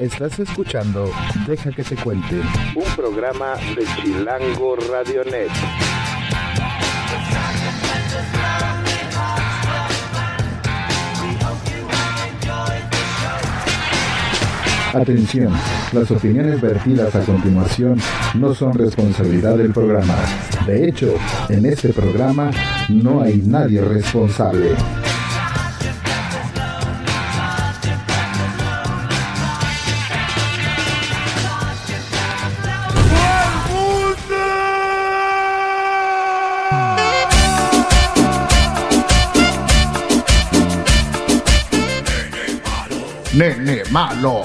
Estás escuchando Deja que te cuente. un programa de Chilango Radionet. Atención, las opiniones vertidas a continuación no son responsabilidad del programa. De hecho, en este programa no hay nadie responsable. Nene malo.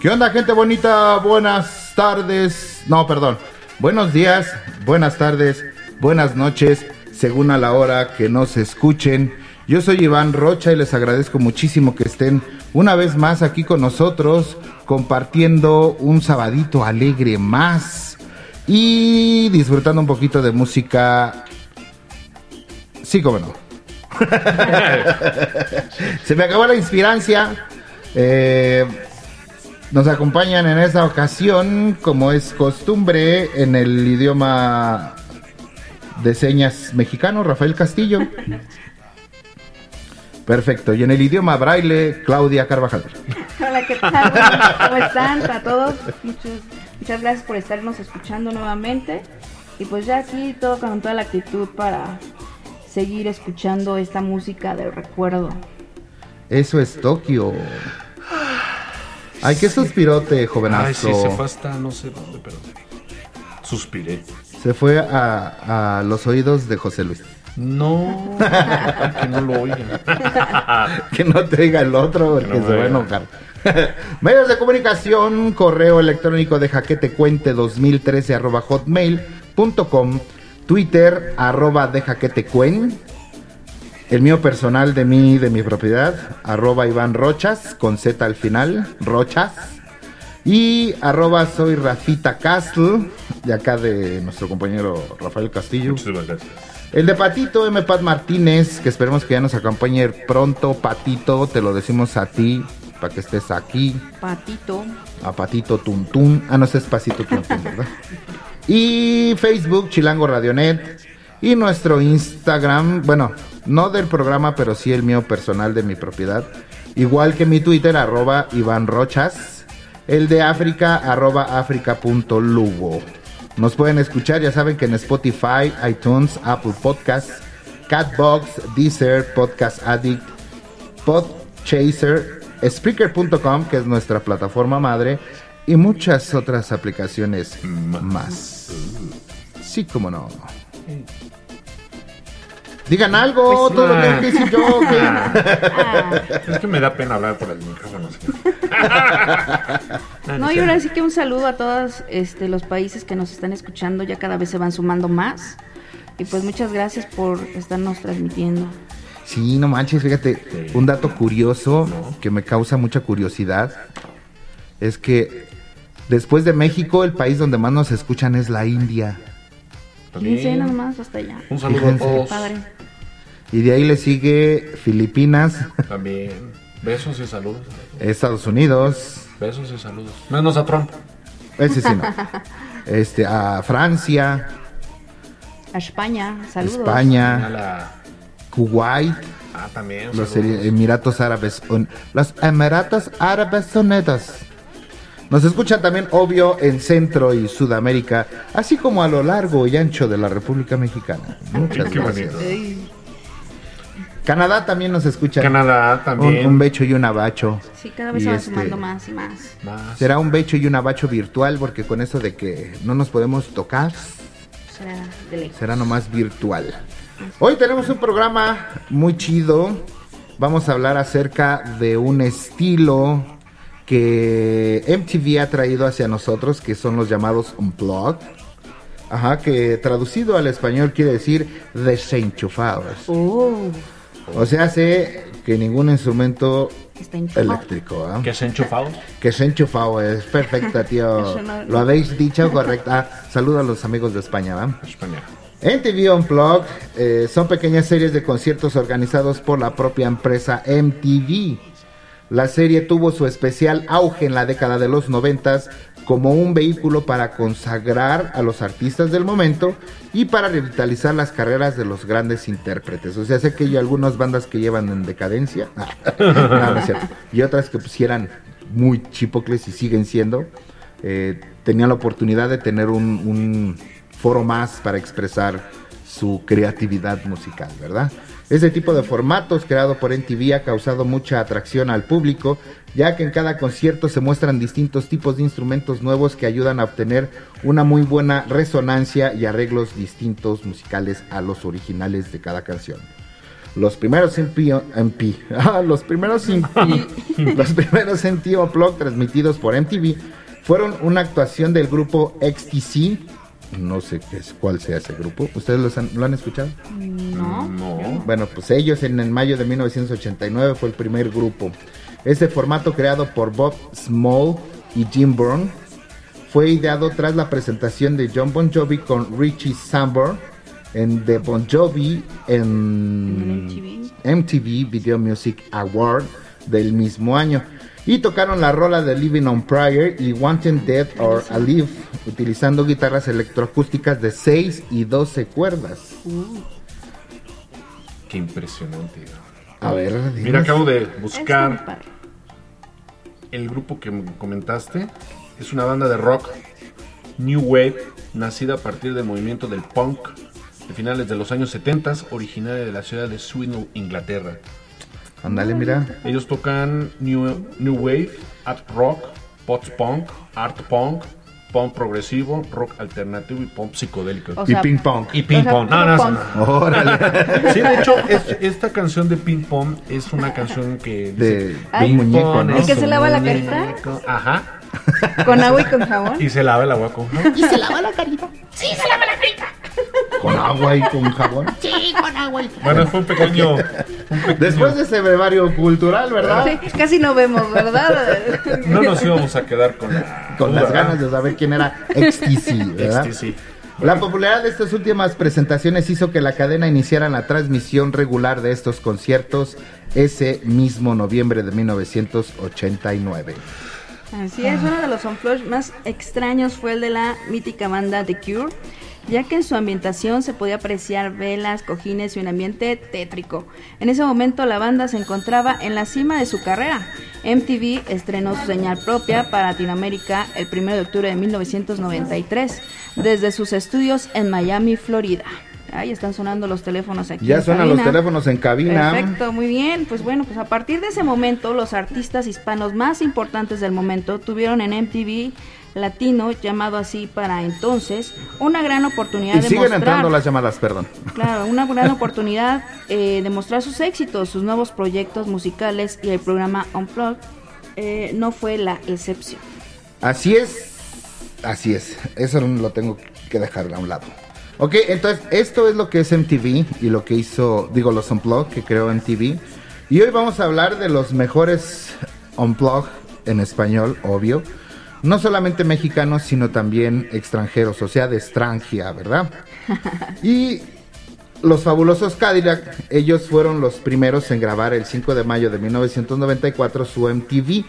¿Qué onda, gente bonita? Buenas tardes. No, perdón. Buenos días, buenas tardes, buenas noches, según a la hora que nos escuchen. Yo soy Iván Rocha y les agradezco muchísimo que estén una vez más aquí con nosotros, compartiendo un sabadito alegre más y disfrutando un poquito de música. Sí, como no. Se me acabó la inspirancia. Eh, nos acompañan en esta ocasión, como es costumbre, en el idioma de señas mexicano, Rafael Castillo. Perfecto. Y en el idioma braille, Claudia Carvajal. Hola, ¿qué tal? ¿Cómo están a todos? Muchas gracias por estarnos escuchando nuevamente. Y pues ya aquí todo con toda la actitud para seguir escuchando esta música del recuerdo. Eso es Tokio. Ay, qué suspirote, jovenazo. Ay, sí, se fue hasta no sé dónde, pero suspiré. Se fue a, a los oídos de José Luis. No, que no lo oigan. que no te diga el otro porque Que no se va a enojar. Medios de comunicación, correo electrónico de jaquetecuente 2013 arroba hotmail.com, Twitter arroba de jaquetecuen, el mío personal de mí, de mi propiedad, arroba Iván Rochas, con Z al final, Rochas, y arroba soy Rafita Castle, de acá de nuestro compañero Rafael Castillo. Muchísimas gracias. El de Patito, M. Pat Martínez, que esperemos que ya nos acompañe pronto. Patito, te lo decimos a ti, para que estés aquí. Patito. A Patito Tuntún. Ah, no, ese es Pasito Tuntún, ¿verdad? Y Facebook, Chilango Radionet. Y nuestro Instagram, bueno, no del programa, pero sí el mío personal de mi propiedad. Igual que mi Twitter, arroba Iván Rochas. El de África, arroba África.lugo. Nos pueden escuchar, ya saben que en Spotify, iTunes, Apple Podcasts, Catbox, Deezer, Podcast Addict, Podchaser, Spreaker.com, que es nuestra plataforma madre, y muchas otras aplicaciones más. Sí, como no. Digan algo, Pues todo lo que tengo que decir yo. güey. Ah, Es que me da pena hablar por el micrófono. señor. no, y ahora sí que un saludo a todos este, los países que nos están escuchando, ya cada vez se van sumando más. Y pues muchas gracias por estarnos transmitiendo. Sí, no manches, fíjate, un dato curioso que me causa mucha curiosidad es que después de México, el país donde más nos escuchan es la India. También. más hasta allá. Un saludo a todos. Padre. Y de ahí le sigue Filipinas, También. Besos y saludos. Estados Unidos, Besos y saludos. Menos a Trump. ese sí no. Este, a Francia, A España, saludos. A España, la... Kuwait, Ah, también. los saludos. Emiratos Árabes, Un- los Emiratos Árabes Unidos. Nos escuchan también, obvio, en Centro y Sudamérica, así como a lo largo y ancho de la República Mexicana. Muchas Qué gracias. bonito. Canadá también nos escucha. Canadá Un, también. un becho y un abacho. Sí, cada vez Y se van este, sumando más y más. Más. Será un becho y un abacho virtual, porque con eso de que no nos podemos tocar, Será de lejos. será nomás virtual. Hoy tenemos un programa muy chido. Vamos a hablar acerca de un estilo que MTV ha traído hacia nosotros, que son los llamados Unplugged. Ajá, que traducido al español quiere decir desenchufados. Oh, O sea, hace que ningún instrumento está enchufado. eléctrico, ¿ah? Que se enchufados. Que se enchufado, es perfecta, tío. No- Lo habéis dicho correcta. Ah, saludo a los amigos de España, ¿va? España. MTV Unplugged eh, son pequeñas series de conciertos organizados por la propia empresa MTV. La serie tuvo su especial auge en la década de los noventas como un vehículo para consagrar a los artistas del momento y para revitalizar las carreras de los grandes intérpretes. O sea, sé que hay algunas bandas que llevan en decadencia, y otras que pues eran muy chipocles y siguen siendo. Eh, tenían la oportunidad de tener un, un foro más para expresar su creatividad musical, ¿verdad? Ese tipo de formatos creado por NTV ha causado mucha atracción al público, ya que en cada concierto se muestran distintos tipos de instrumentos nuevos que ayudan a obtener una muy buena resonancia y arreglos distintos musicales a los originales de cada canción. Los primeros MP, MP ah, los primeros MP, los primeros MTV Unplugged transmitidos por MTV fueron una actuación del grupo XTC. No sé qué es, cuál sea ese grupo. ¿Ustedes los han- lo han escuchado? No. No. Bueno, pues ellos en el mayo de 1989 fue el primer grupo. Este formato creado por Bob Small y Jim Byrne fue ideado tras la presentación de John Bon Jovi con Richie Sambor en The Bon Jovi en MTV Video Music Award del mismo año. Y tocaron la rola de Living on Prayer y Wanted Dead or Alive utilizando guitarras electroacústicas de 6 y 12 cuerdas. Qué impresionante. A ver, dinos. Mira, acabo de buscar padre. el grupo que me comentaste. Es una banda de rock New Wave, nacida a partir del movimiento del punk de finales de los años 70, originaria de la ciudad de Swindon, Inglaterra. Ándale, mira. Ellos tocan New, new Wave, Art Rock, Post Punk, Art Punk, Punk Progresivo, Rock Alternativo y Punk Psicodélico. O Y ping pong. y Ping o sea, Pong. No, no, no. Órale. Sí, de hecho, es- esta canción de Ping Pong es una canción que De, un muñeco, ¿no? ¿El que se lava la muñeco". carita? Ajá. Con agua y con jabón. Y se lava el agua con jabón. Con agua y con jabón. Bueno, fue un pequeño. un pequeño- Después de ese brevario cultural, ¿verdad? Sí, casi no vemos, ¿verdad? No nos íbamos a quedar con la. Con las ganas de saber quién era XTC, ¿verdad? XTC. La popularidad de estas últimas presentaciones hizo que la cadena iniciara la transmisión regular de estos conciertos ese mismo noviembre de 1989. Así es, uno de los unplugged más extraños fue el de la mítica banda The Cure, ya que en su ambientación se podía apreciar velas, cojines y un ambiente tétrico. En ese momento la banda se encontraba en la cima de su carrera. MTV estrenó su señal propia para Latinoamérica el 1 de octubre de 1993 desde sus estudios en Miami, Florida. Ahí están sonando los teléfonos aquí. Ya en suenan los teléfonos en cabina. Perfecto, muy bien. Pues bueno, pues a partir de ese momento, los artistas hispanos más importantes del momento tuvieron en MTV Latino, llamado así para entonces, una gran oportunidad Y de siguen mostrar. entrando las llamadas, perdón. Claro, una gran oportunidad eh, de mostrar sus éxitos, sus nuevos proyectos musicales y el programa Unplugged eh, no fue la excepción. Así es, así es. Eso lo tengo que dejar a un lado. Ok, entonces esto es lo que es MTV y lo que hizo, digo, los Unplugged que creó MTV. Y hoy vamos a hablar de los mejores Unplugged en español, obvio. No solamente mexicanos, sino también extranjeros, o sea, de extranjera, ¿verdad? Y los fabulosos Cadillac, ellos fueron los primeros en grabar el 5 de mayo de 1994 su MTV.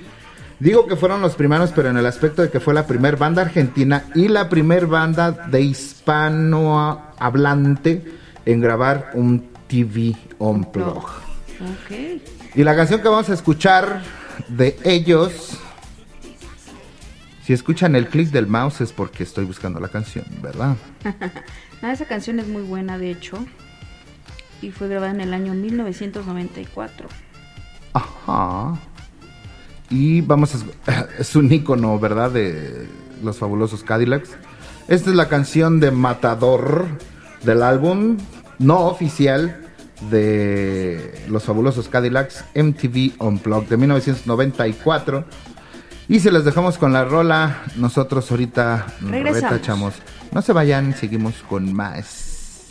Digo que fueron los primeros, pero en el aspecto de que fue la primer banda argentina y la primer banda de hispano hablante en grabar un TV Unplugged. Ok. Y la canción que vamos a escuchar de ellos, si escuchan el clic del mouse es porque estoy buscando la canción, ¿verdad? Ah, esa canción es muy buena, de hecho, y fue grabada en el año 1994. Ajá. Y vamos a... Es un icono, ¿verdad? De los fabulosos Cadillacs. Esta es la canción de Matador del álbum no oficial de los fabulosos Cadillacs MTV Unplugged de 1994. Y se las dejamos con la rola. Nosotros ahorita retachamos. No se vayan, seguimos con más.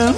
En el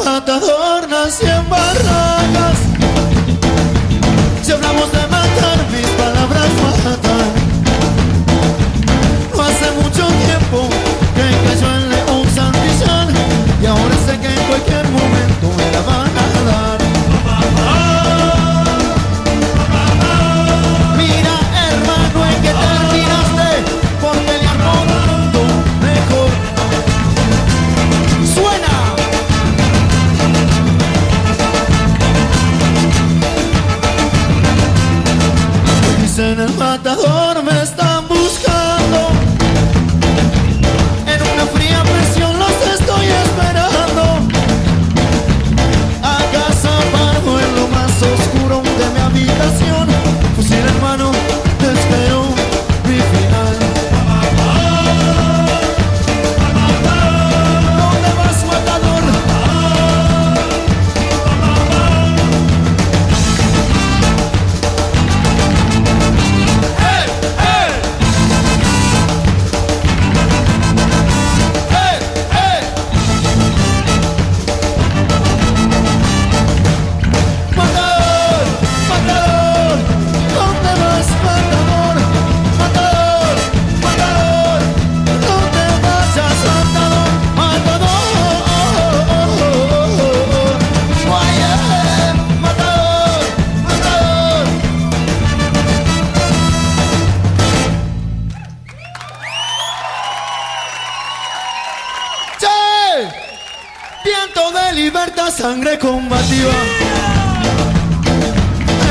sangre combativa.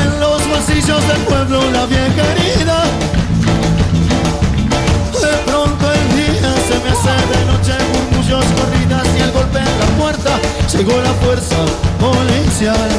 En los pasillos del pueblo la vieja herida. De pronto el día se me hace de noche, murmullos, corridas y el golpe en la puerta. Llegó la fuerza policial.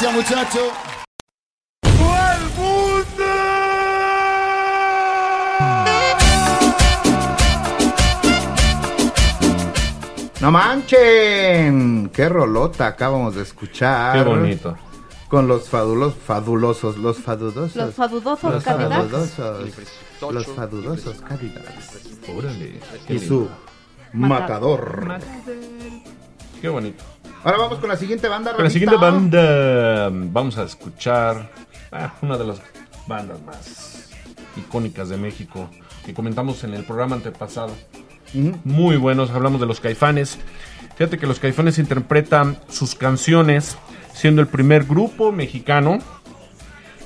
Gracias, muchachos. No manchen, qué rolota acabamos de escuchar. Qué bonito. Con los fadulos, fabulosos, los fadulosos. Los fadudosos Los fadulosos. Los fadulosos Cadillacs. Órale. Y su matador. Qué bonito. Ahora vamos con la siguiente banda. Con la siguiente banda vamos a escuchar ah, una de las bandas más icónicas de México que comentamos en el programa antepasado. Muy buenos, hablamos de los caifanes. Fíjate que los caifanes interpretan sus canciones siendo el primer grupo mexicano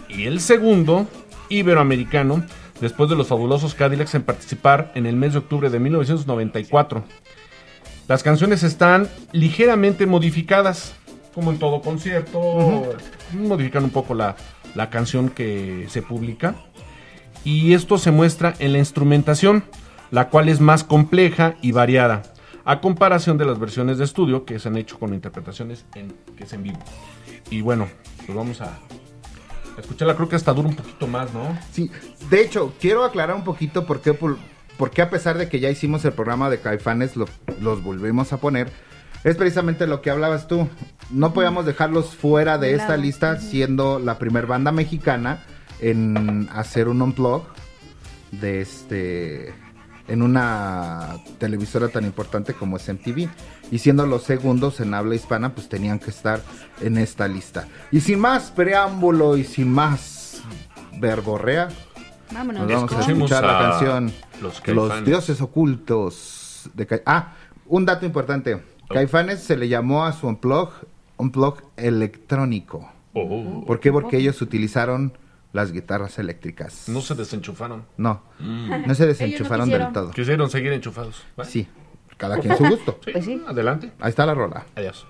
y el segundo iberoamericano después de los fabulosos Cadillacs en participar en el mes de octubre de 1994. Las canciones están ligeramente modificadas, como en todo concierto. Modifican un poco la, la canción que se publica. Y esto se muestra en la instrumentación, la cual es más compleja y variada, a comparación de las versiones de estudio que se han hecho con interpretaciones en, que es en vivo. Y bueno, pues vamos a, a escucharla. Creo que hasta dura un poquito más, ¿no? Sí, de hecho, quiero aclarar un poquito por qué, por, por qué a pesar de que ya hicimos el programa de Caifanes, lo- los volvemos a poner. Es precisamente lo que hablabas tú. No podíamos dejarlos fuera de esta lista, siendo la primer banda mexicana en hacer un unplug de este en una televisora tan importante como es MTV. Y siendo los segundos en habla hispana, pues tenían que estar en esta lista. Y sin más preámbulo y sin más verborrea, Vámonos. nos vamos a escuchar la a canción los dioses ocultos de Ca- Ah, un dato importante. Caifanes se le llamó a su unplug, unplug electrónico. Oh, ¿Por qué? Porque ellos utilizaron las guitarras eléctricas. no se desenchufaron. No, no se desenchufaron del todo. Quisieron seguir enchufados. Sí, cada quien su gusto. Sí, Pues sí. Adelante. Ahí está la rola. Adiós.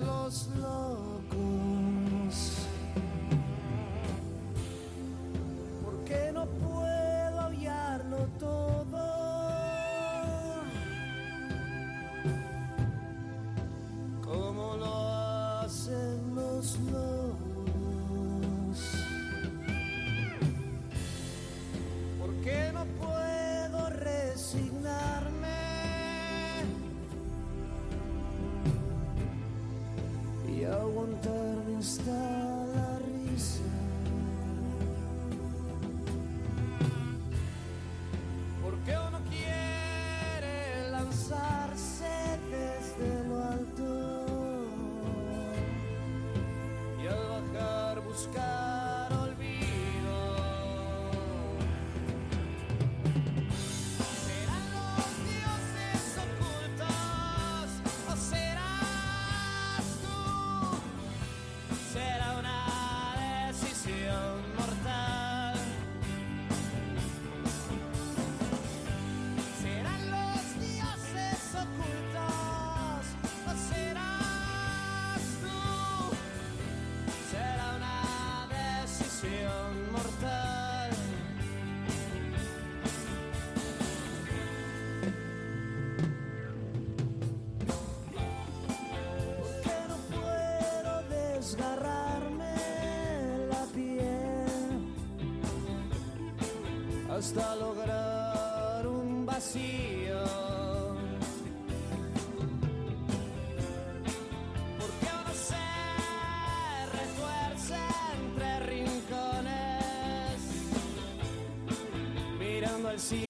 Lo hacen los mirando al cielo.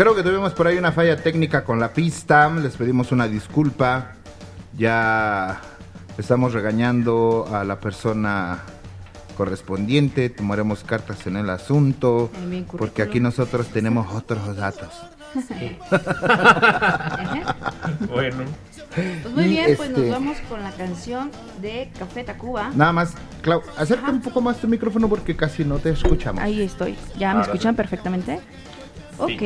Creo que tuvimos por ahí una falla técnica con la pista. Les pedimos una disculpa. Ya estamos regañando a la persona correspondiente. Tomaremos cartas en el asunto. Porque aquí nosotros tenemos otros datos. Bueno. Pues muy Y, bien, pues este- nos vamos con la canción de Café Tacuba. Nada más, Clau, acerca un poco más tu micrófono porque casi no te escuchamos. Ahí estoy. ¿Ya me Ahora escuchan sí. perfectamente? Sí. Ok,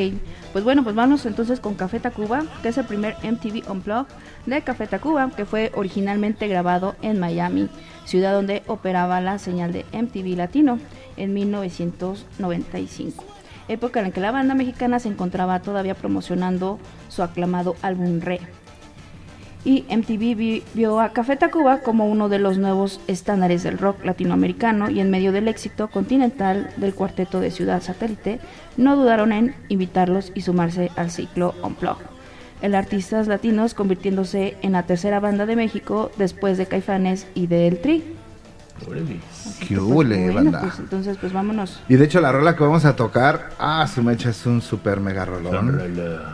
pues bueno, pues vamos entonces con Café Tacuba, que es el primer MTV Unplugged de Café Tacuba, que fue originalmente grabado en Miami, ciudad donde operaba la señal de MTV Latino. en 1995, época en la que la banda mexicana se encontraba todavía promocionando su aclamado álbum Re. Y MTV vi- vio a Café Tacuba como uno de los nuevos estándares del rock latinoamericano y en medio del éxito continental del cuarteto de Ciudad Satélite, no dudaron en invitarlos y sumarse al ciclo Unplug. El artistas latinos convirtiéndose en la tercera banda de México después de Caifanes y de El Tri. ¿Qué hule, Bueno, banda? pues entonces pues vámonos. Y de hecho la rola que vamos a tocar, ah, su mecha es un super mega rolón.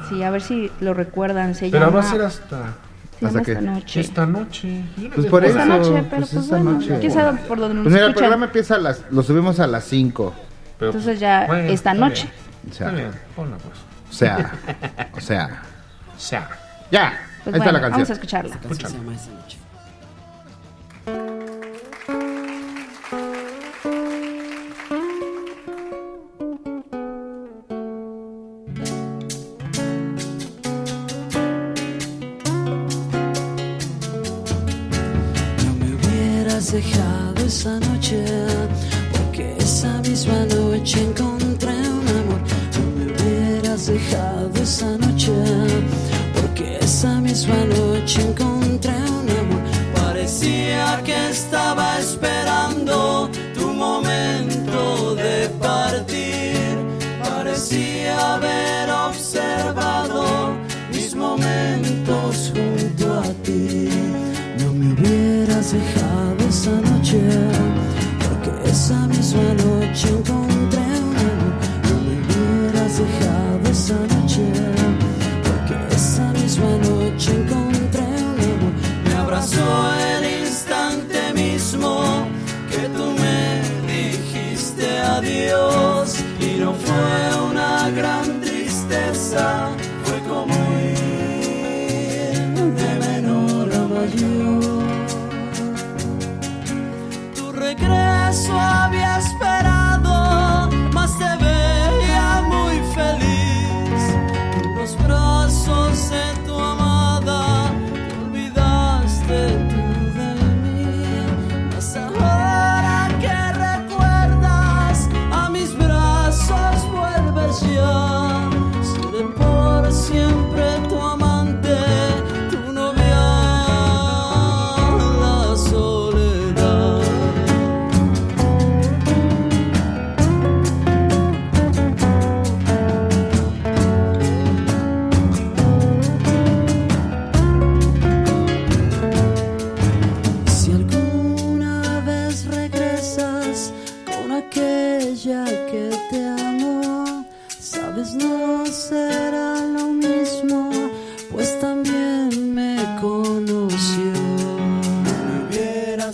Sí, a ver si lo recuerdan. Se Pero llama, va a ser hasta ¿hasta qué? esta noche. esta noche. Pues por cuál. eso, Esta noche, pero pues pues, esta bueno, noche. sabe por dónde nos Pues mira, el programa empieza a las, lo subimos a las 5. Pero, Entonces ya bueno, esta está noche. bien, O sea, Está bien, ponla pues. o sea, o sea, O sea, ya, Pues ahí está bueno, la vamos a canción. escucharla.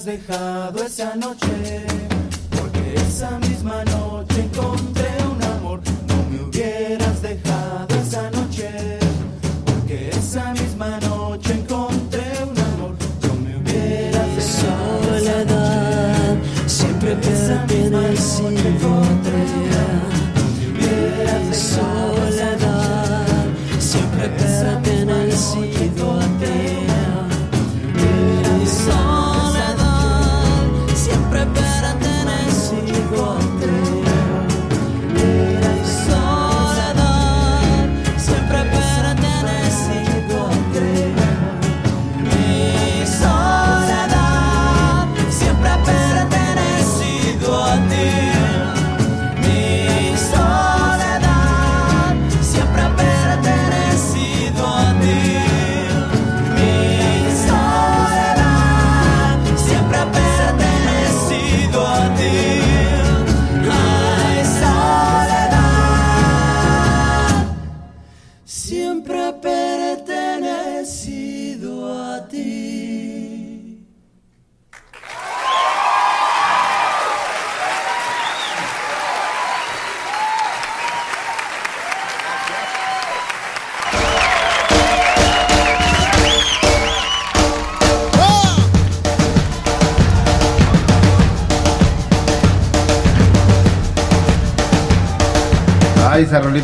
Dejado esa noche, porque esa misma noche encontré un amor. No me hubieras dejado esa noche, porque esa misma noche encontré un amor. No me hubieras dejado esa Soledad siempre pertenecido a ti. Soledad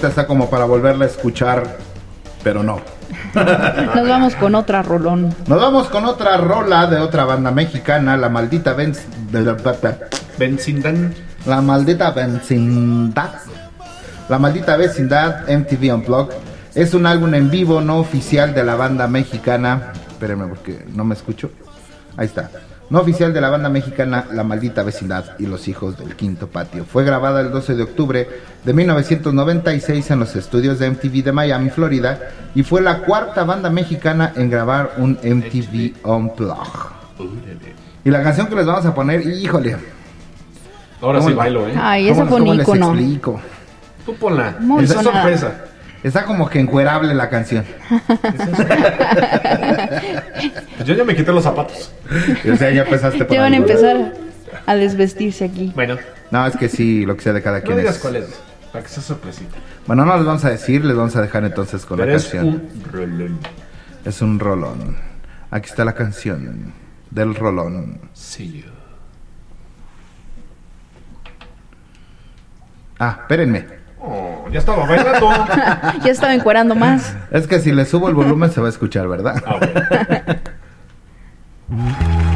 rolita está como para volverla a escuchar, pero no. Nos vamos con otra rolón. Nos vamos con otra rola de otra banda mexicana, la maldita Benz... Benzindan. La maldita vecindad. La maldita vecindad MTV Unplugged es un álbum en vivo no oficial de la banda mexicana. Espérenme porque no me escucho. Ahí está. No oficial de la banda mexicana La Maldita Vecindad y los Hijos del Quinto Patio. Fue grabada el 12 de octubre de 1996 en los estudios de MTV de Miami, Florida, y fue la cuarta banda mexicana en grabar un MTV Unplugged. Y la canción que les vamos a poner, híjole. Ahora ¿Cómo sí bailo, ¿eh? Ay, ¿Cómo- fue un cómo les explico? Tú ponla. Muy es sonada. sorpresa. Está como que encuerable la canción. Yo ya me quité los zapatos. O sea, ya empezaste por Ya van a algo. empezar a desvestirse aquí. Bueno, No, es que sí, lo que sea de cada no quien digas es. cuál es, para que sea sorpresita. Bueno, no les vamos a decir, les vamos a dejar entonces con Pero la es canción. un rolón. Es un rolón. Aquí está la canción del rolón. Sí, yo. Ah, espérenme. Oh, ya estaba bailando. Ya estaba encuerando más. Es que si le subo el volumen se va a escuchar, ¿verdad? Ah, bueno.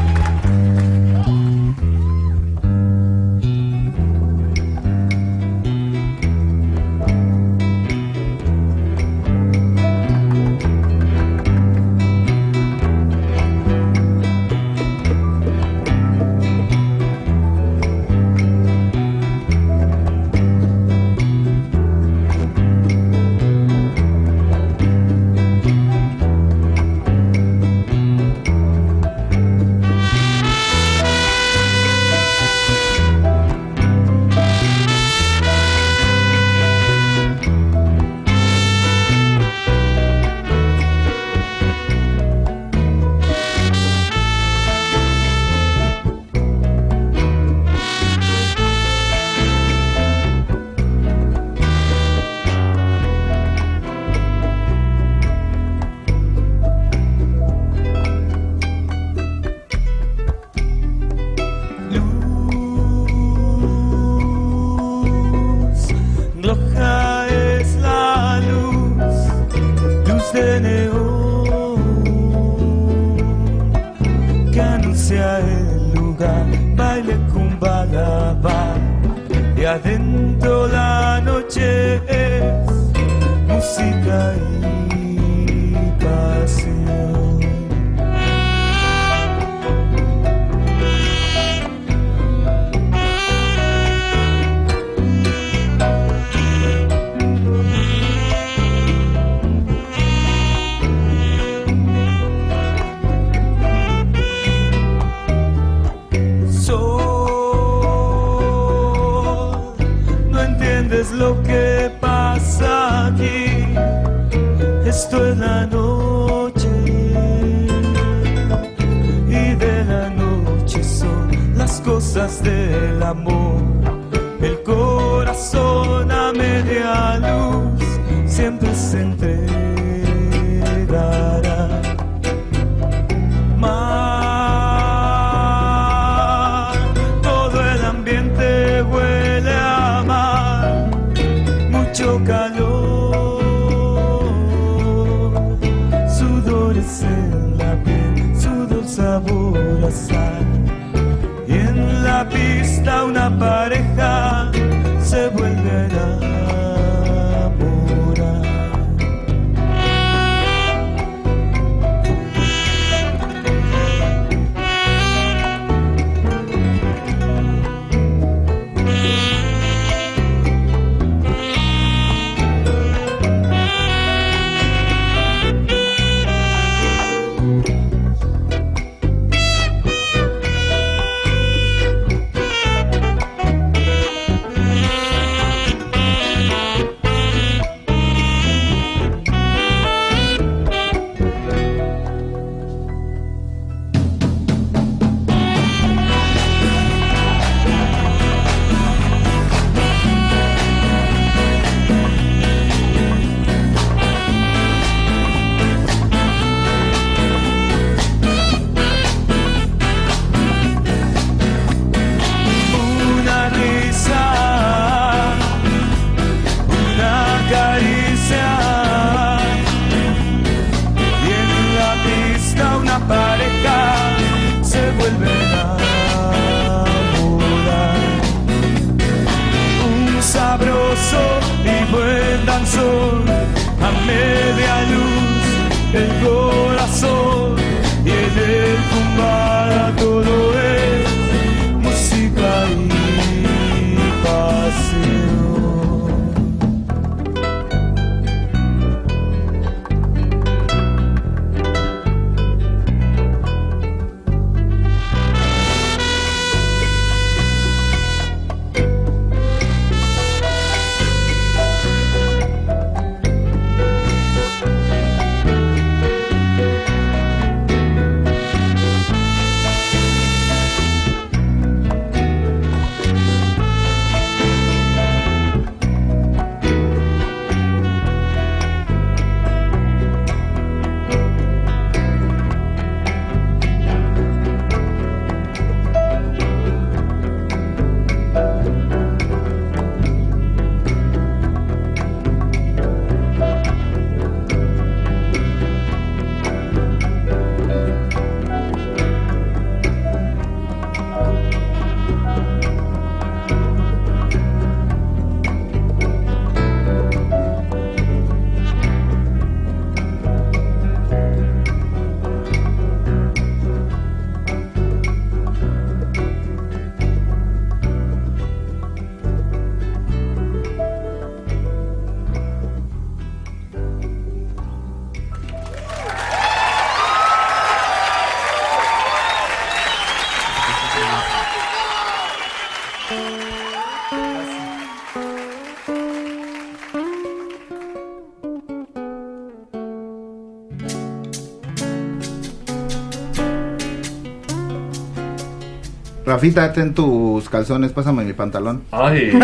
Rafita, ten tus calzones, pásame mi pantalón. Ay.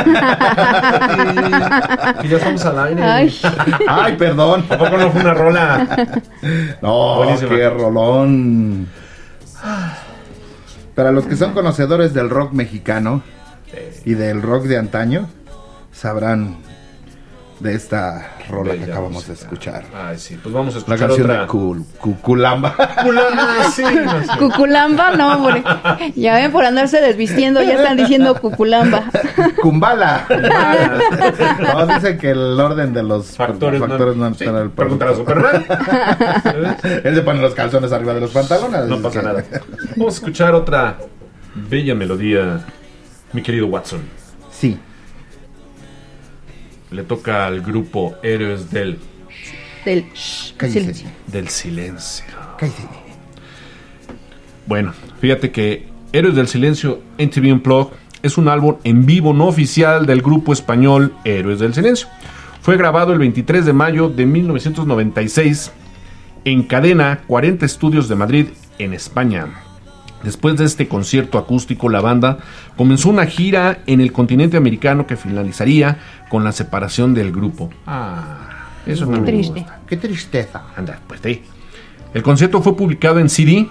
ya estamos al aire. Ay. Ay, perdón. ¿A poco no fue una rola? No, Buenísima. qué rolón. Para los que son conocedores del rock mexicano y del rock de antaño, sabrán de esta rola que acabamos de escuchar. Ay, sí, pues vamos a La escuchar canción otra. de Cul- Cuculamba. Ah, sí, no sé. Cuculamba, no, hombre. Ya ven por andarse desvistiendo, ya están diciendo cuculamba. Kumbala. no, dice que el orden de los Factores no- factores no, sí, están al pregúntale a Superman. Él se pone los calzones arriba de los pantalones. No pasa que- nada. Vamos a escuchar otra bella melodía, mi querido Watson. Sí. Le toca al grupo Héroes del, Del silencio. del Silencio. Cállate. Bueno, fíjate que Héroes del Silencio NTV Unplugged es un álbum en vivo no oficial del grupo español Héroes del Silencio. Fue grabado el 23 de mayo de 1996 en Cadena 40 Estudios de Madrid, en España. Después de este concierto acústico, la banda comenzó una gira en el continente americano que finalizaría con la separación del grupo. Ah, eso no me Triste. gusta. Qué tristeza. Anda, pues de ahí. El concierto fue publicado en CD,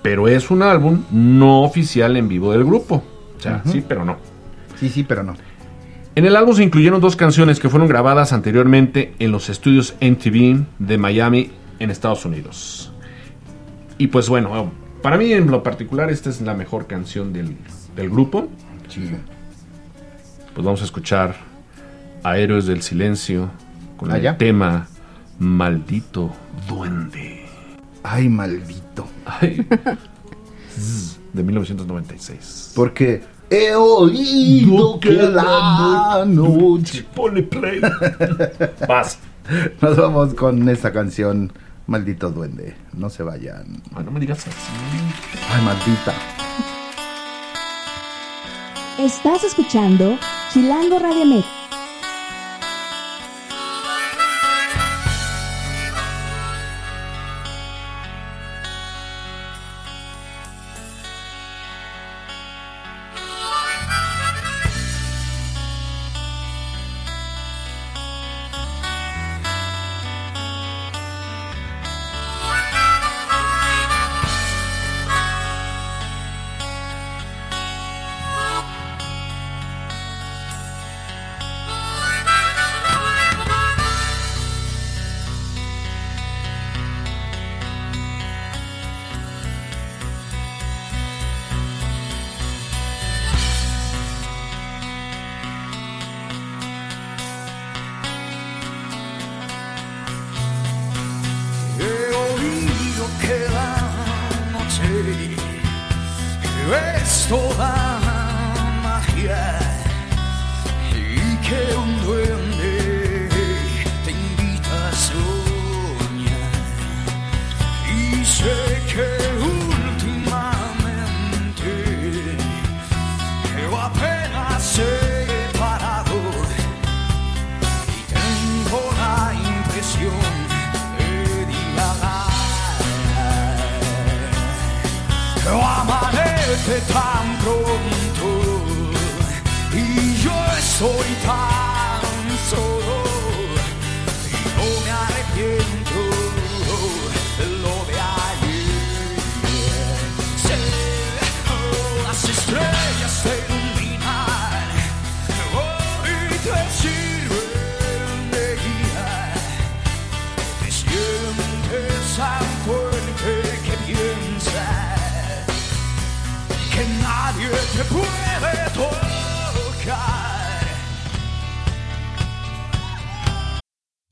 pero es un álbum no oficial en vivo del grupo. O sea, sí, pero no. Sí, sí, pero no. En el álbum se incluyeron dos canciones que fueron grabadas anteriormente en los estudios NTV de Miami, en Estados Unidos. Y pues bueno, para mí en lo particular esta es la mejor canción del, del grupo. Sí. Pues vamos a escuchar a Héroes del Silencio con Ah, el ya. tema Maldito Duende. Ay, maldito. Ay. De 1996. Porque he oído que la noche. Ponle play. Vas. Nos vamos con esta canción, Maldito Duende. No se vayan. Ay, no me digas así. Ay, maldita. Estás escuchando Chilango Radionet.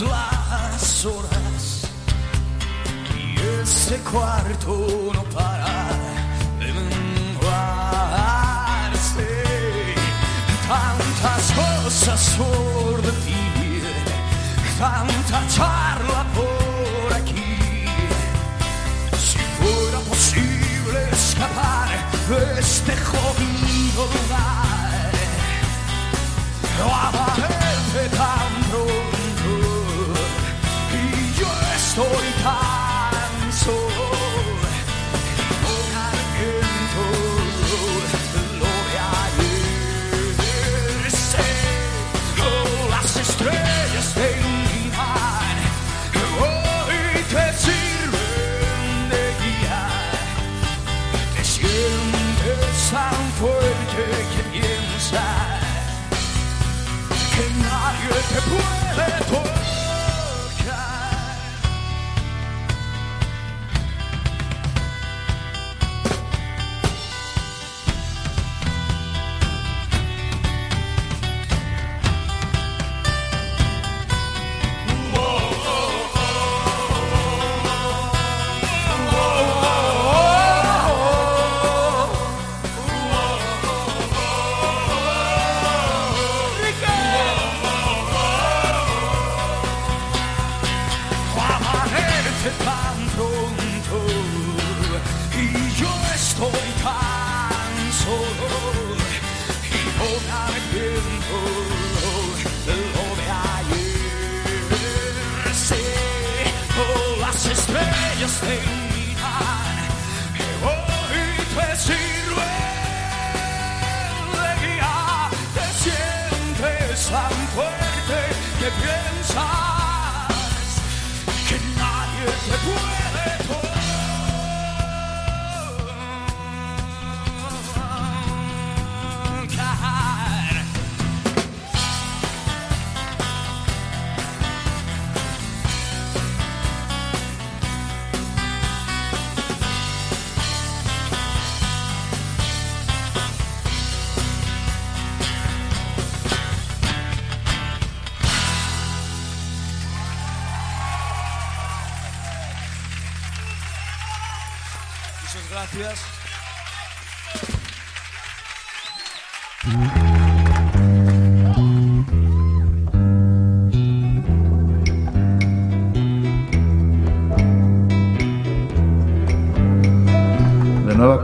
Las horas y este cuarto no para de menguarse. Tantas cosas por decir, tanta charla por aquí. Si fuera posible escapar de este jodido lugar,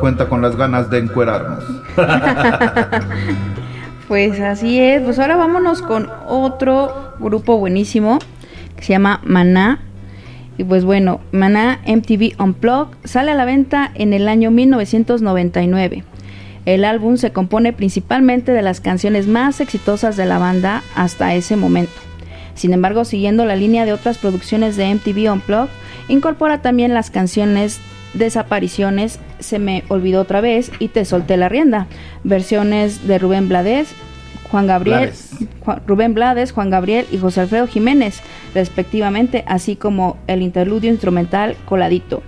cuenta con las ganas de encuerarnos. Pues así es, pues ahora vámonos con otro grupo buenísimo que se llama Maná. Y pues bueno, Maná MTV Unplugged sale a la venta en el año 1999. El álbum se compone principalmente de las canciones más exitosas de la banda hasta ese momento. Sin embargo, siguiendo la línea de otras producciones de MTV Unplugged, incorpora también las canciones Desapariciones, Se me olvidó otra vez y Te solté la rienda, versiones de Rubén Blades, Juan Gabriel. Juan- Rubén Blades, Juan Gabriel y José Alfredo Jiménez, respectivamente, así como el interludio instrumental Coladito.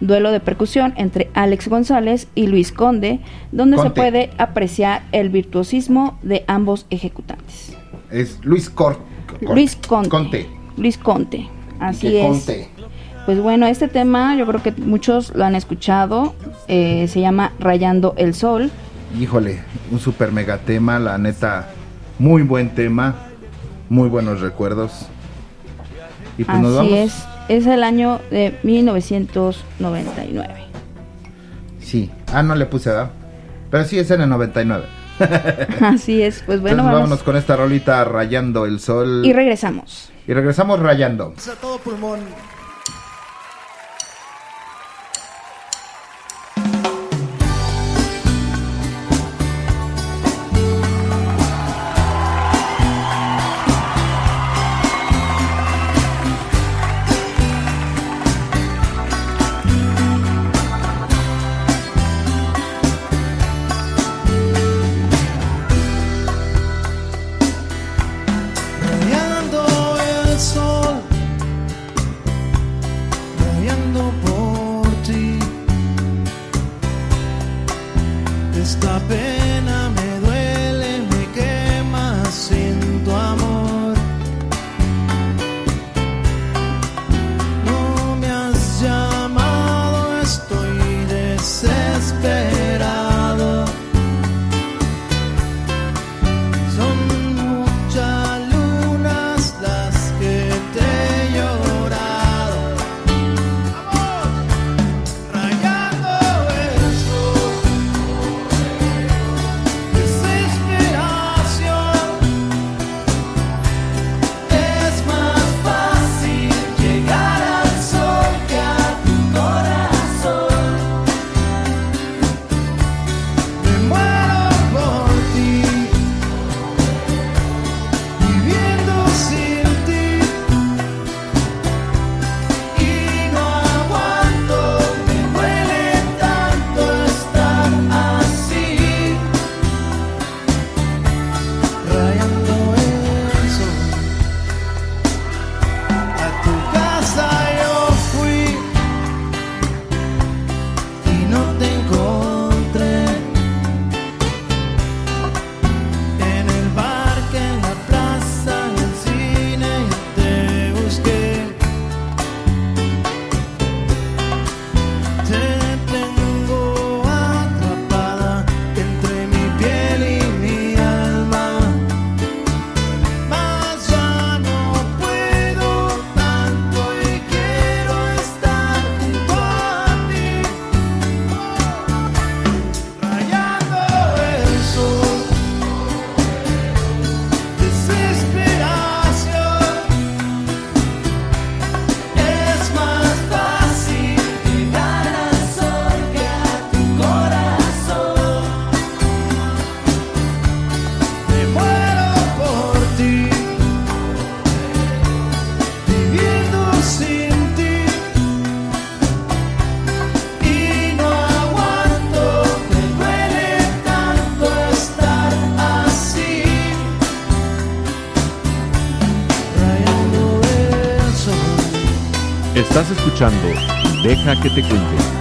Duelo de percusión entre Alex González y Luis Conde, donde se puede apreciar el virtuosismo de ambos ejecutantes. Es Luis Cor Cor- Luis Conte. Conte. Luis Conte. Así es. Conte. Pues bueno, este tema yo creo que muchos lo han escuchado. eh, se llama Rayando el Sol. Híjole, un super mega tema, la neta, muy buen tema, muy buenos recuerdos. Y pues nos Así vamos. es. Es el año de 1999. Sí, ah, no le puse edad. Pero sí es en el 99. Así es. Pues bueno, Entonces vamos. vámonos con esta rolita rayando el sol. Y regresamos. Y regresamos rayando. A todo pulmón. Deja que te cuente.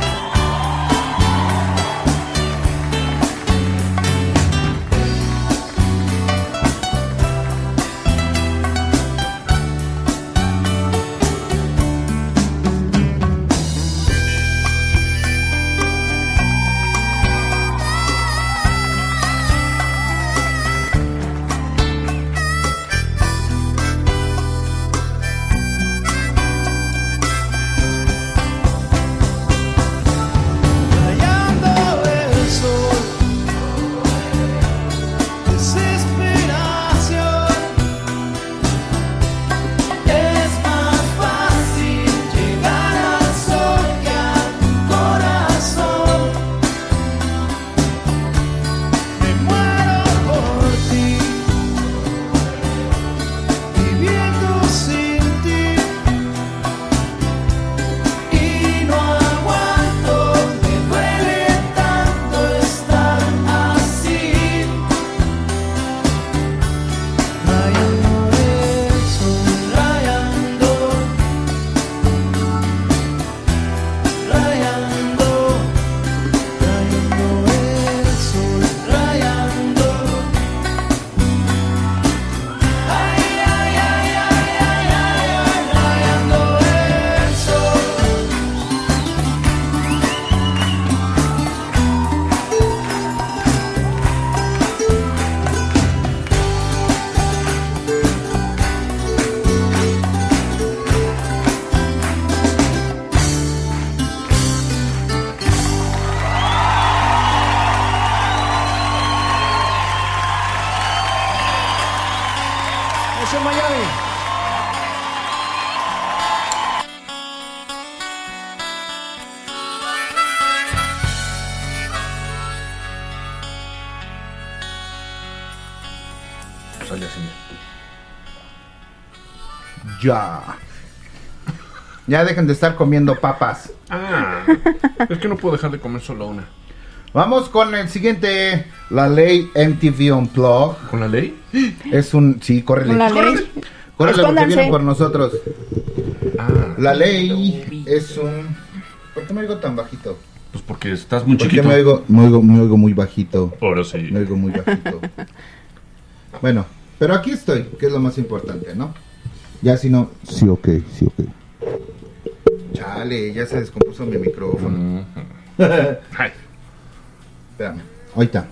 Ya dejen de estar comiendo papas. Ah, es que no puedo dejar de comer solo una. Vamos con el siguiente, la ley MTV Unplugged. ¿Con la ley? Es un, sí, córrele. Con la ley. Córrele, porque vienen por nosotros. Ah, La ley es un... ¿Por qué me oigo tan bajito? Pues porque estás muy ¿Por qué chiquito. me oigo, me oigo, me oigo muy bajito? Ahora sí. Me oigo muy bajito. bueno, pero aquí estoy, que es lo más importante, ¿no? Ya si no... Sí, ok, sí, ok. Chale, ya se descompuso mi micrófono. Espérame, ahorita.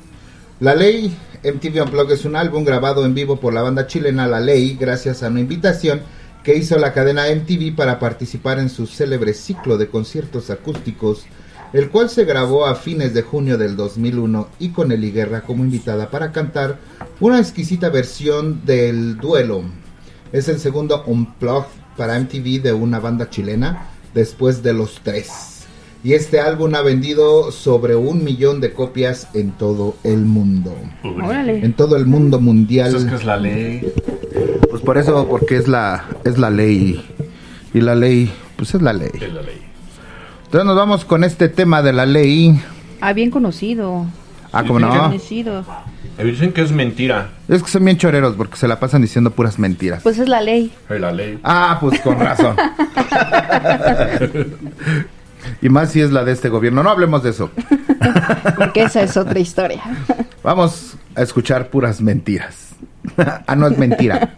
La Ley MTV Unplugged es un álbum grabado en vivo por la banda chilena La Ley gracias a una invitación que hizo la cadena MTV para participar en su célebre ciclo de conciertos acústicos, el cual se grabó a fines de junio del 2001 y con Eli Guerra como invitada para cantar una exquisita versión del duelo. Es el segundo Unplugged para MTV de una banda chilena después de los tres. Y este álbum ha vendido sobre un millón de copias en todo el mundo. Órale. En todo el mundo mundial. Eso es que es la ley. Pues por eso, porque es la, es la ley. Y la ley, pues es la ley. Es la ley. Entonces nos vamos con este tema de la ley. Ah, bien conocido. Ah, como Bien no. conocido. Dicen que es mentira. Es que son bien choreros porque se la pasan diciendo puras mentiras. Pues es la ley. Es la ley. Ah, pues con razón. y más si es la de este gobierno. No hablemos de eso. Porque esa es otra historia. Vamos a escuchar puras mentiras. ah, no es. Mentira,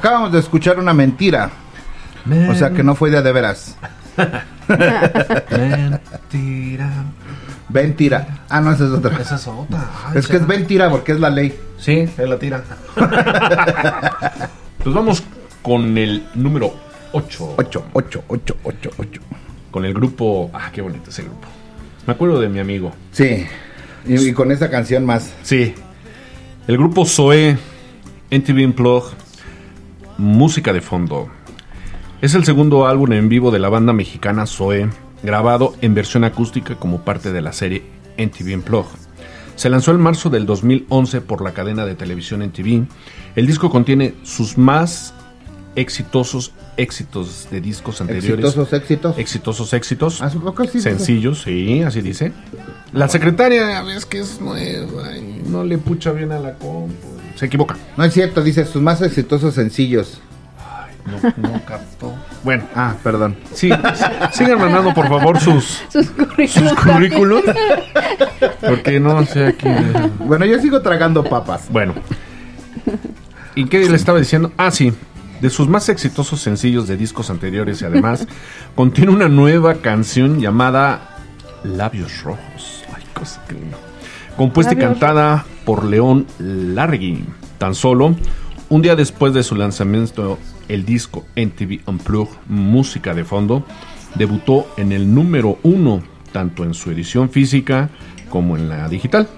Acabamos de escuchar una mentira. O sea que no fue de a de veras. Mentira. Mentira. Ah, no, esa es otra. Esa es otra. Ay, Es que es mentira porque es la ley. Sí, es la tira. pues vamos con el número 8. 8, 8, 8, 8, 8. Con el grupo. Ah, qué bonito ese grupo. Me acuerdo de mi amigo. Sí. Y, y con esa canción más. Sí. El grupo Zoe, NTV Unplug, música de fondo. Es el segundo álbum en vivo de la banda mexicana Zoe, grabado en versión acústica como parte de la serie NTV Unplug. Se lanzó en marzo del 2011 por la cadena de televisión NTV. El disco contiene sus más exitosos éxitos de discos anteriores. Exitosos éxitos. Exitosos éxitos. Supongo que sí. Sencillos, sí, así dice. La secretaria, ves que es nueva y no le pucha bien a la compu. Se equivoca. No es cierto, dice sus más exitosos sencillos. No, no captó. Bueno. Ah, perdón. Sí, sigan mandando por favor sus, Sus currículums. sus. Porque no sé aquí. Bueno, yo sigo tragando papas. Bueno. ¿Y qué le estaba diciendo? Ah, sí. De sus más exitosos sencillos de discos anteriores y además contiene una nueva canción llamada Labios Rojos. Ay, cosa que lindo. Compuesta y cantada por León Largui. Tan solo un día después de su lanzamiento, el disco NTV Unplugged Música de Fondo debutó en el número uno, tanto en su edición física como en la digital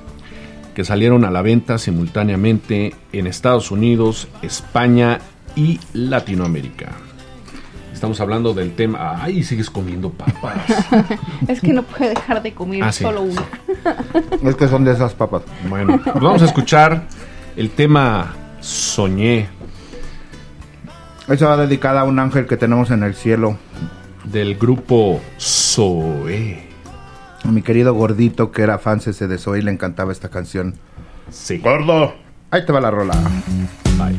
que salieron a la venta simultáneamente en Estados Unidos, España y Latinoamérica. Estamos hablando del tema. ¡Ay, sigues comiendo papas! es que no puede dejar de comer Ah, sí. solo una. Es que son de esas papas. Bueno, pues vamos a escuchar el tema Soñé Esa va dedicada a un ángel que tenemos en el cielo. del grupo Zoe. A mi querido gordito que era fan ese de Zoe le encantaba esta canción. Sí. Gordo. Ahí te va la rola. Bye.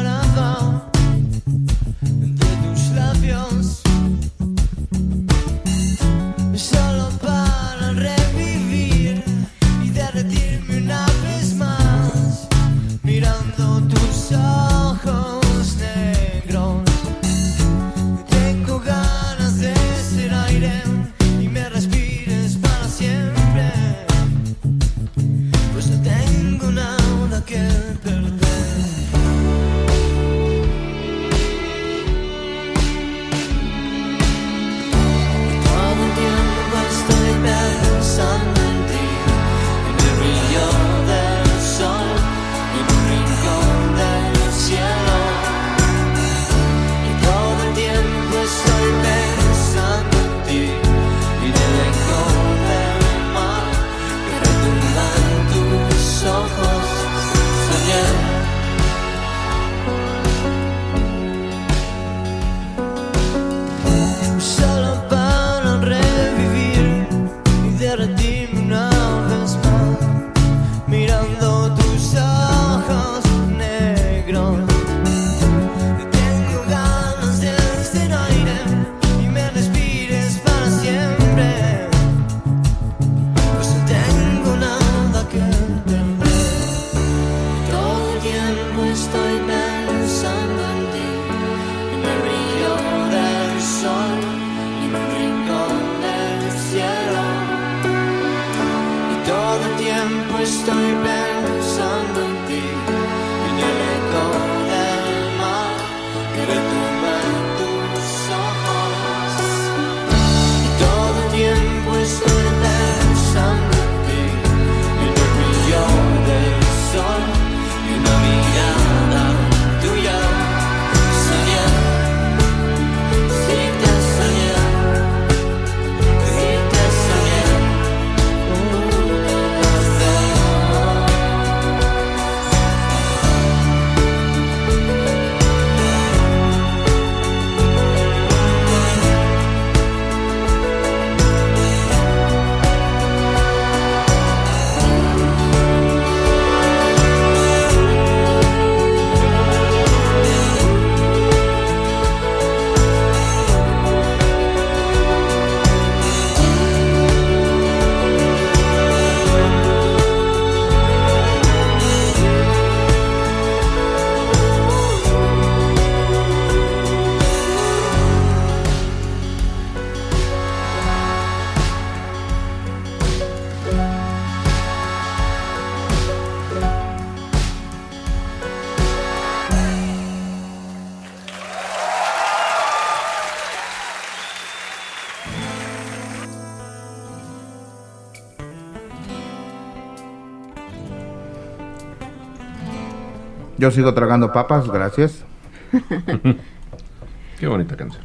Yo sigo tragando papas, gracias. Qué bonita canción.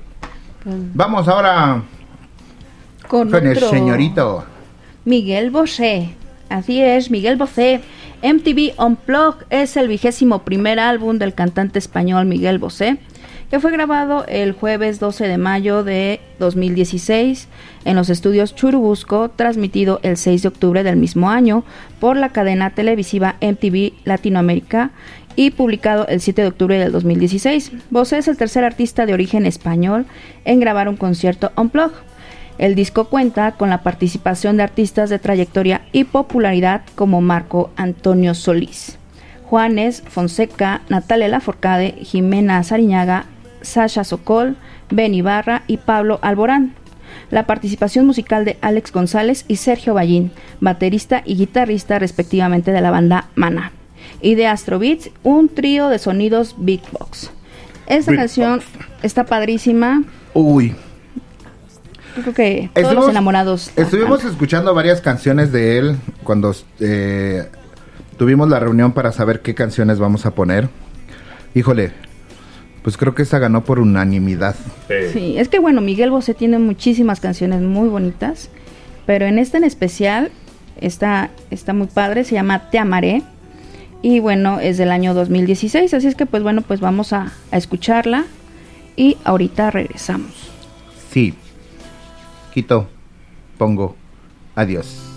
Vamos ahora Con con el señorito. Miguel Bosé. Así es, Miguel Bosé. MTV Unplugged es el vigésimo primer álbum del cantante español Miguel Bosé, que fue grabado el jueves 12 de mayo de 2016 en los estudios Churubusco, transmitido el 6 de octubre del mismo año por la cadena televisiva MTV Latinoamérica y publicado el 7 de octubre del 2016. Bosé es el tercer artista de origen español en grabar un concierto Unplugged. El disco cuenta con la participación de artistas de trayectoria y popularidad como Marco Antonio Solís, Juanes Fonseca, Natalia Laforcade, Jimena Sariñaga, Sasha Sokol, Ben Ibarra y Pablo Alborán. La participación musical de Alex González y Sergio Ballín, baterista y guitarrista respectivamente de la banda Mana. Y de Astro Beats, un trío de sonidos Big Box. Esta canción está padrísima. Uy. Yo creo que todos los Estuvimos- enamorados. Estuvimos escuchando varias canciones de él cuando eh, tuvimos la reunión para saber qué canciones vamos a poner. Híjole, pues creo que esta ganó por unanimidad. Sí, es que bueno, Miguel Bosé tiene muchísimas canciones muy bonitas, pero en esta en especial está, está muy padre, se llama Te Amaré y bueno, es del año 2016, así es que pues bueno, pues vamos a, escucharla y ahorita regresamos. Sí. Quito, pongo, adiós.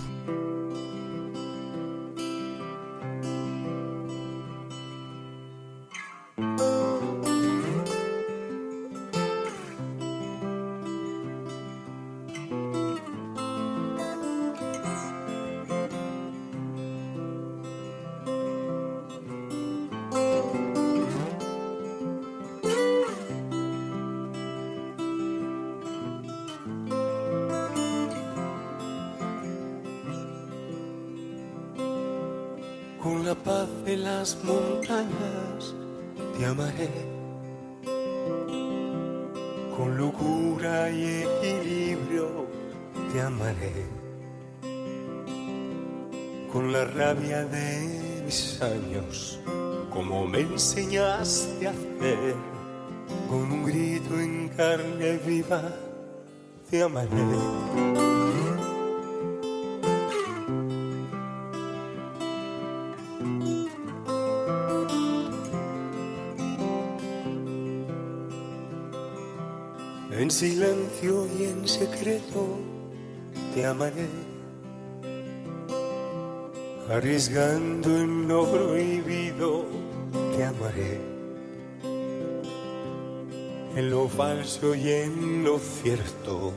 Falso y en lo cierto,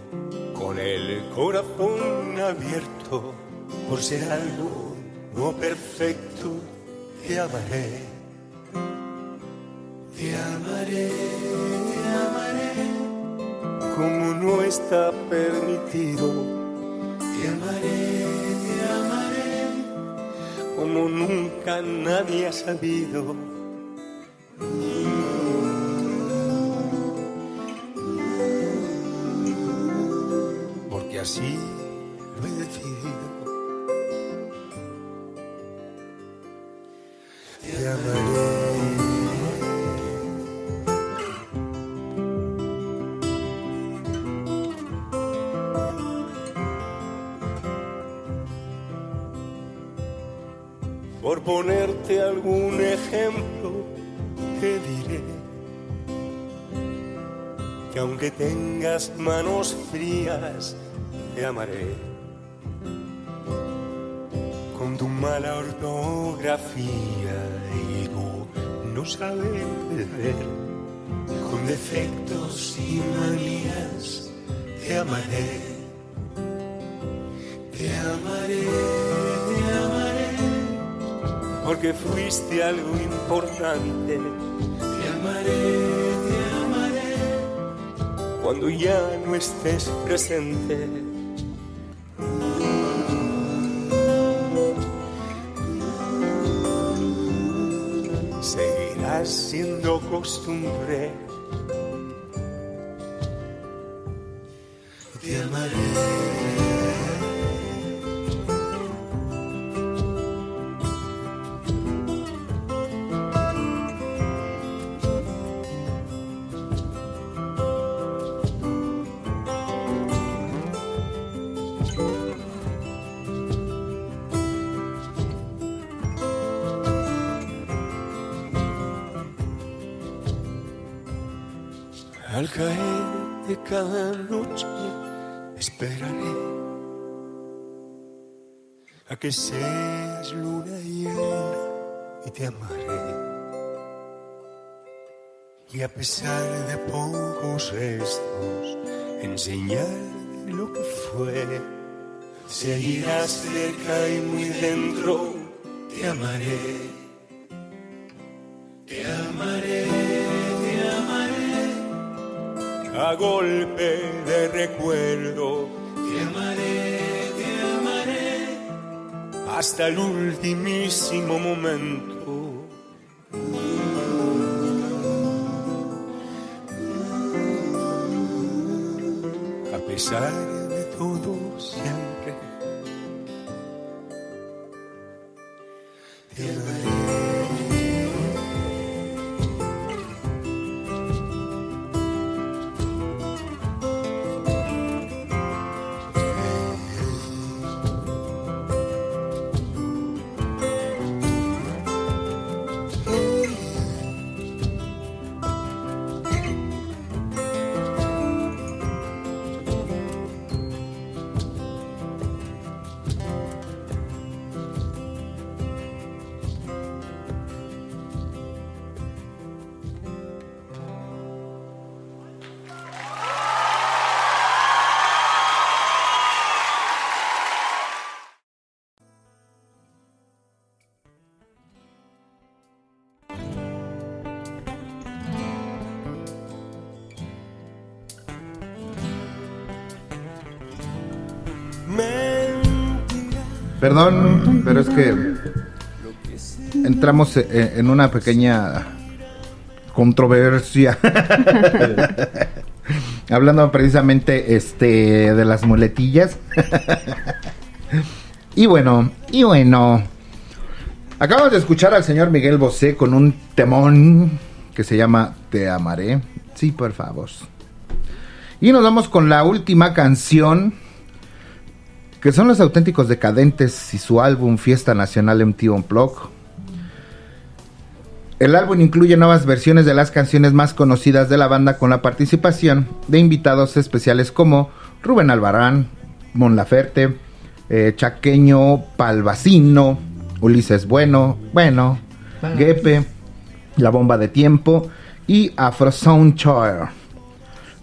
con el corazón abierto, por ser algo no perfecto te amaré. Te amaré, te amaré como no está permitido. Te amaré, te amaré, como nunca nadie ha sabido. Así lo he decidido. Te amaré. Por ponerte algún ejemplo, te diré que aunque tengas manos frías, te amaré. Con tu mala ortografía y tu no saber perder, con defectos y manías, te amaré. Te amaré, te amaré porque fuiste algo importante. Te amaré, te amaré, cuando ya no estés presente. Siendo costumbre. Te amaré. Seas luna llena y te amaré. Y a pesar de pocos restos, en señal de lo que fue, seguirás cerca y muy dentro, te amaré. Te amaré, te amaré a golpe de recuerdo. Hasta el ultimísimo momento. A pesar Perdón, pero es que entramos e- en una pequeña controversia. Hablando precisamente este de las muletillas. y bueno, y bueno. Acabamos de escuchar al señor Miguel Bosé con un temón que se llama Te amaré. Sí, por favor. Y nos vamos con la última canción que son los auténticos decadentes y su álbum Fiesta Nacional MTV Unplugged. El álbum incluye nuevas versiones de las canciones más conocidas de la banda con la participación de invitados especiales como Rubén Albarán, Mon Laferte, eh, Chaqueño Palvacino, Ulises Bueno, Bueno, Gepe, La Bomba de Tiempo y Afro Sound Choir.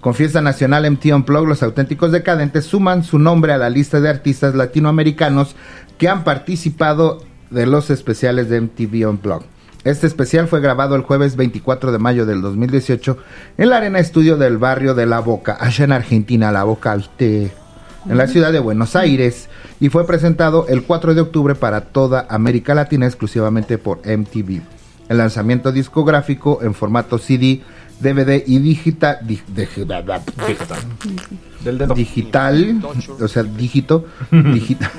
Con Fiesta Nacional MTV Unplugged, los auténticos decadentes suman su nombre a la lista de artistas latinoamericanos que han participado de los especiales de MTV Unplugged. Este especial fue grabado el jueves 24 de mayo del 2018 en la Arena Estudio del barrio de La Boca, allá en Argentina, La Boca, ¿viste? en la ciudad de Buenos Aires, y fue presentado el 4 de octubre para toda América Latina exclusivamente por MTV. El lanzamiento discográfico en formato CD DVD y digital, di- digital, digital, o sea, dígito, digital,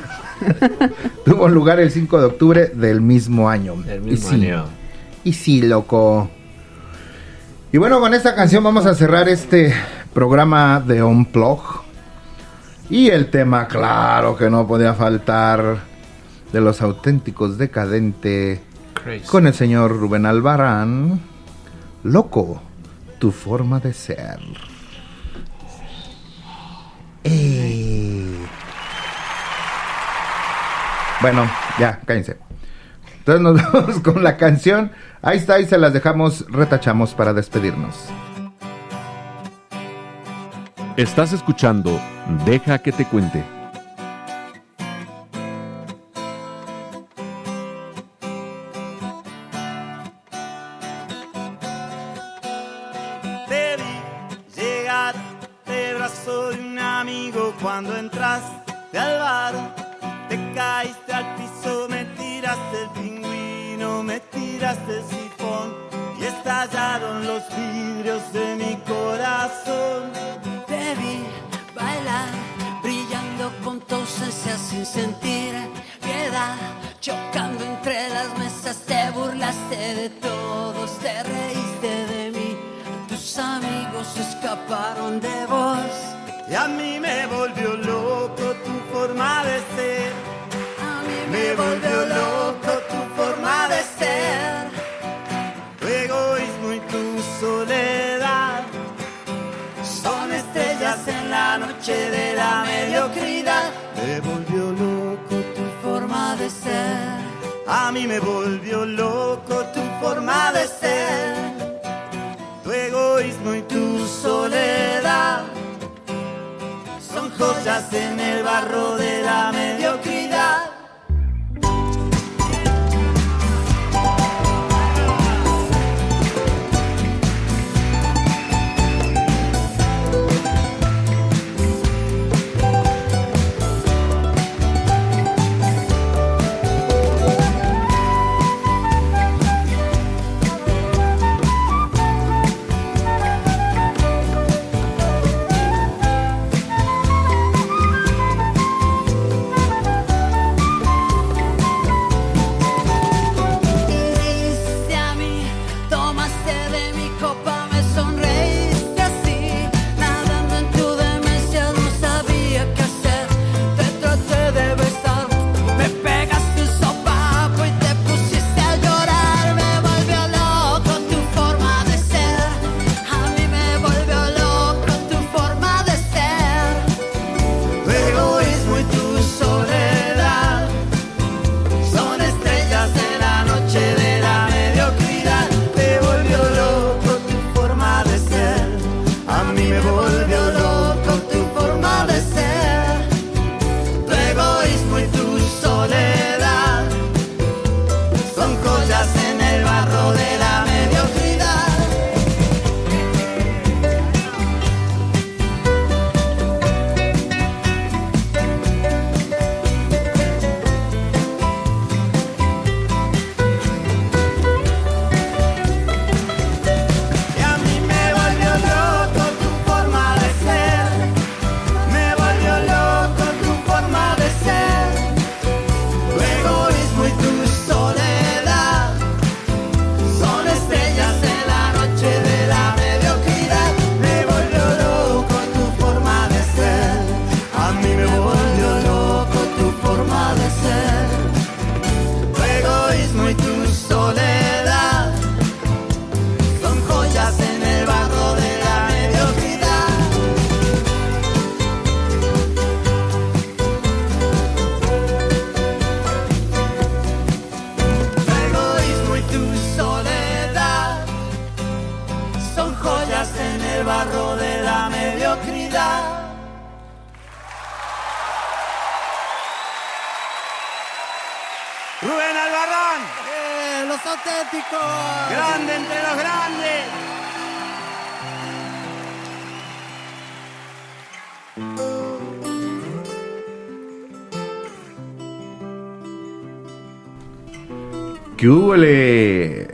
tuvo lugar el 5 de octubre del mismo año. mismo y sí, año. y sí, loco. Y bueno, con esta canción vamos a cerrar este programa de Unplug. Y el tema, claro que no podía faltar, de los auténticos decadentes, Crazy. con el señor Rubén Albarán. Loco, tu forma de ser. Eh. Bueno, ya, cállense. Entonces nos vamos con la canción. Ahí está, y se las dejamos, retachamos para despedirnos. Estás escuchando Deja que te cuente. Cuando entraste al bar. Te caíste al piso, me tiraste el pingüino, me tiraste el sifón y estallaron los vidrios de mi corazón. Te vi bailar, brillando con tu ausencia sin sentir piedad. Chocando entre las mesas, te burlaste de todos, te reíste de mí. Tus amigos escaparon de vos. Y a mí me volvió loco tu forma de ser. A mí Me volvió loco tu forma de ser. Tu egoísmo y tu soledad son estrellas en la noche de la mediocridad. Me volvió loco tu forma de ser. A mí me volvió loco tu forma de ser. Tu egoísmo y tu soledad joyas en el barro de la mediocridad.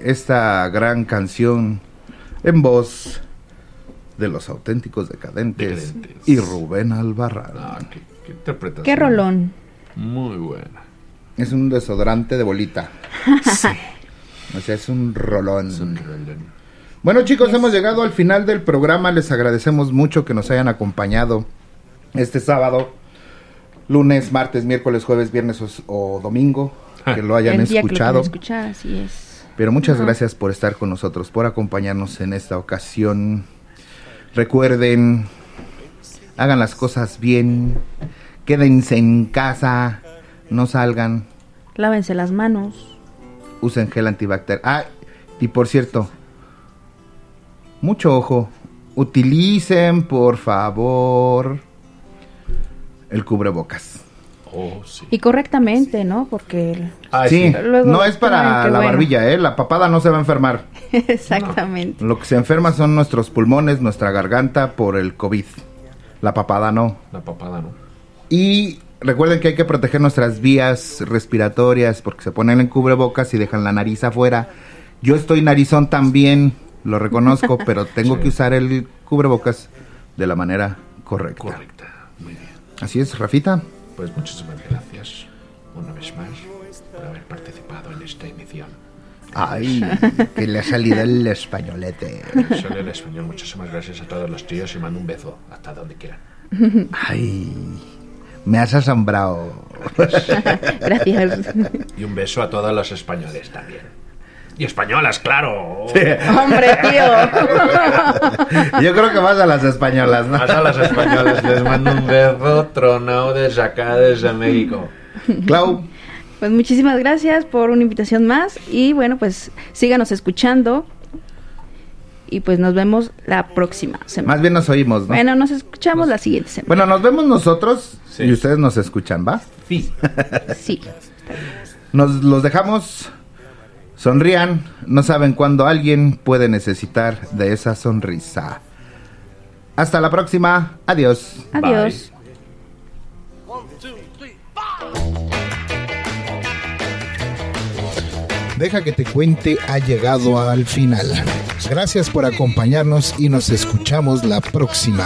Esta gran canción en voz de los auténticos decadentes, Decadentes. y Rubén Albarrán. Ah, qué, qué interpretación. Qué rolón. Muy buena. Es un desodorante de bolita. O sea, es un rolón. Bueno chicos, hemos llegado al final del programa. Les agradecemos mucho que nos hayan acompañado este sábado, lunes, martes, miércoles, jueves, viernes o, o domingo, que lo hayan El día que lo escuchado. quieran escuchar, así es. Pero muchas gracias por estar con nosotros, por acompañarnos en esta ocasión. Recuerden, hagan las cosas bien, quédense en casa, no salgan, Lávense las manos. usen gel antibacterial. Ah, y por cierto, mucho ojo, utilicen por favor el cubrebocas. Oh, sí. Y correctamente, ¿no? Porque... el- sí, Luego no es para la bueno. barbilla, ¿eh? La papada no se va a enfermar. Exactamente. Lo que se enferma son nuestros pulmones, nuestra garganta por el COVID. La papada no. La papada no. Y recuerden que hay que proteger nuestras vías respiratorias porque se ponen en cubrebocas y dejan la nariz afuera. Yo estoy narizón también, lo reconozco, pero tengo Sí. que usar el cubrebocas de la manera correcta. Correcta. Muy bien. Así es, Rafita. Pues muchísimas gracias una vez más por haber participado en esta emisión. Ay, que le ha salido el españolete. Sale el español. Muchísimas gracias a todos los tíos y mando un beso hasta donde quieran. Ay, me has asombrado. Gracias. Y un beso a todos los españoles también. Y españolas, claro. Hombre, Yo creo que vas a las españolas, ¿no? Más a las españolas. Les mando un beso tronado desde acá, desde México. Clau. Pues muchísimas gracias por una invitación más y bueno, pues síganos escuchando y pues nos vemos la próxima semana. Más bien nos oímos, ¿no? Bueno, nos escuchamos la siguiente semana. Bueno, nos vemos nosotros y ustedes nos escuchan, ¿va? Sí. Sí. Nos los dejamos. Sonrían. No saben cuándo alguien puede necesitar de esa sonrisa. Hasta la próxima. Adiós. Adiós. Deja que te cuente ha llegado al final. Gracias por acompañarnos y nos escuchamos la próxima.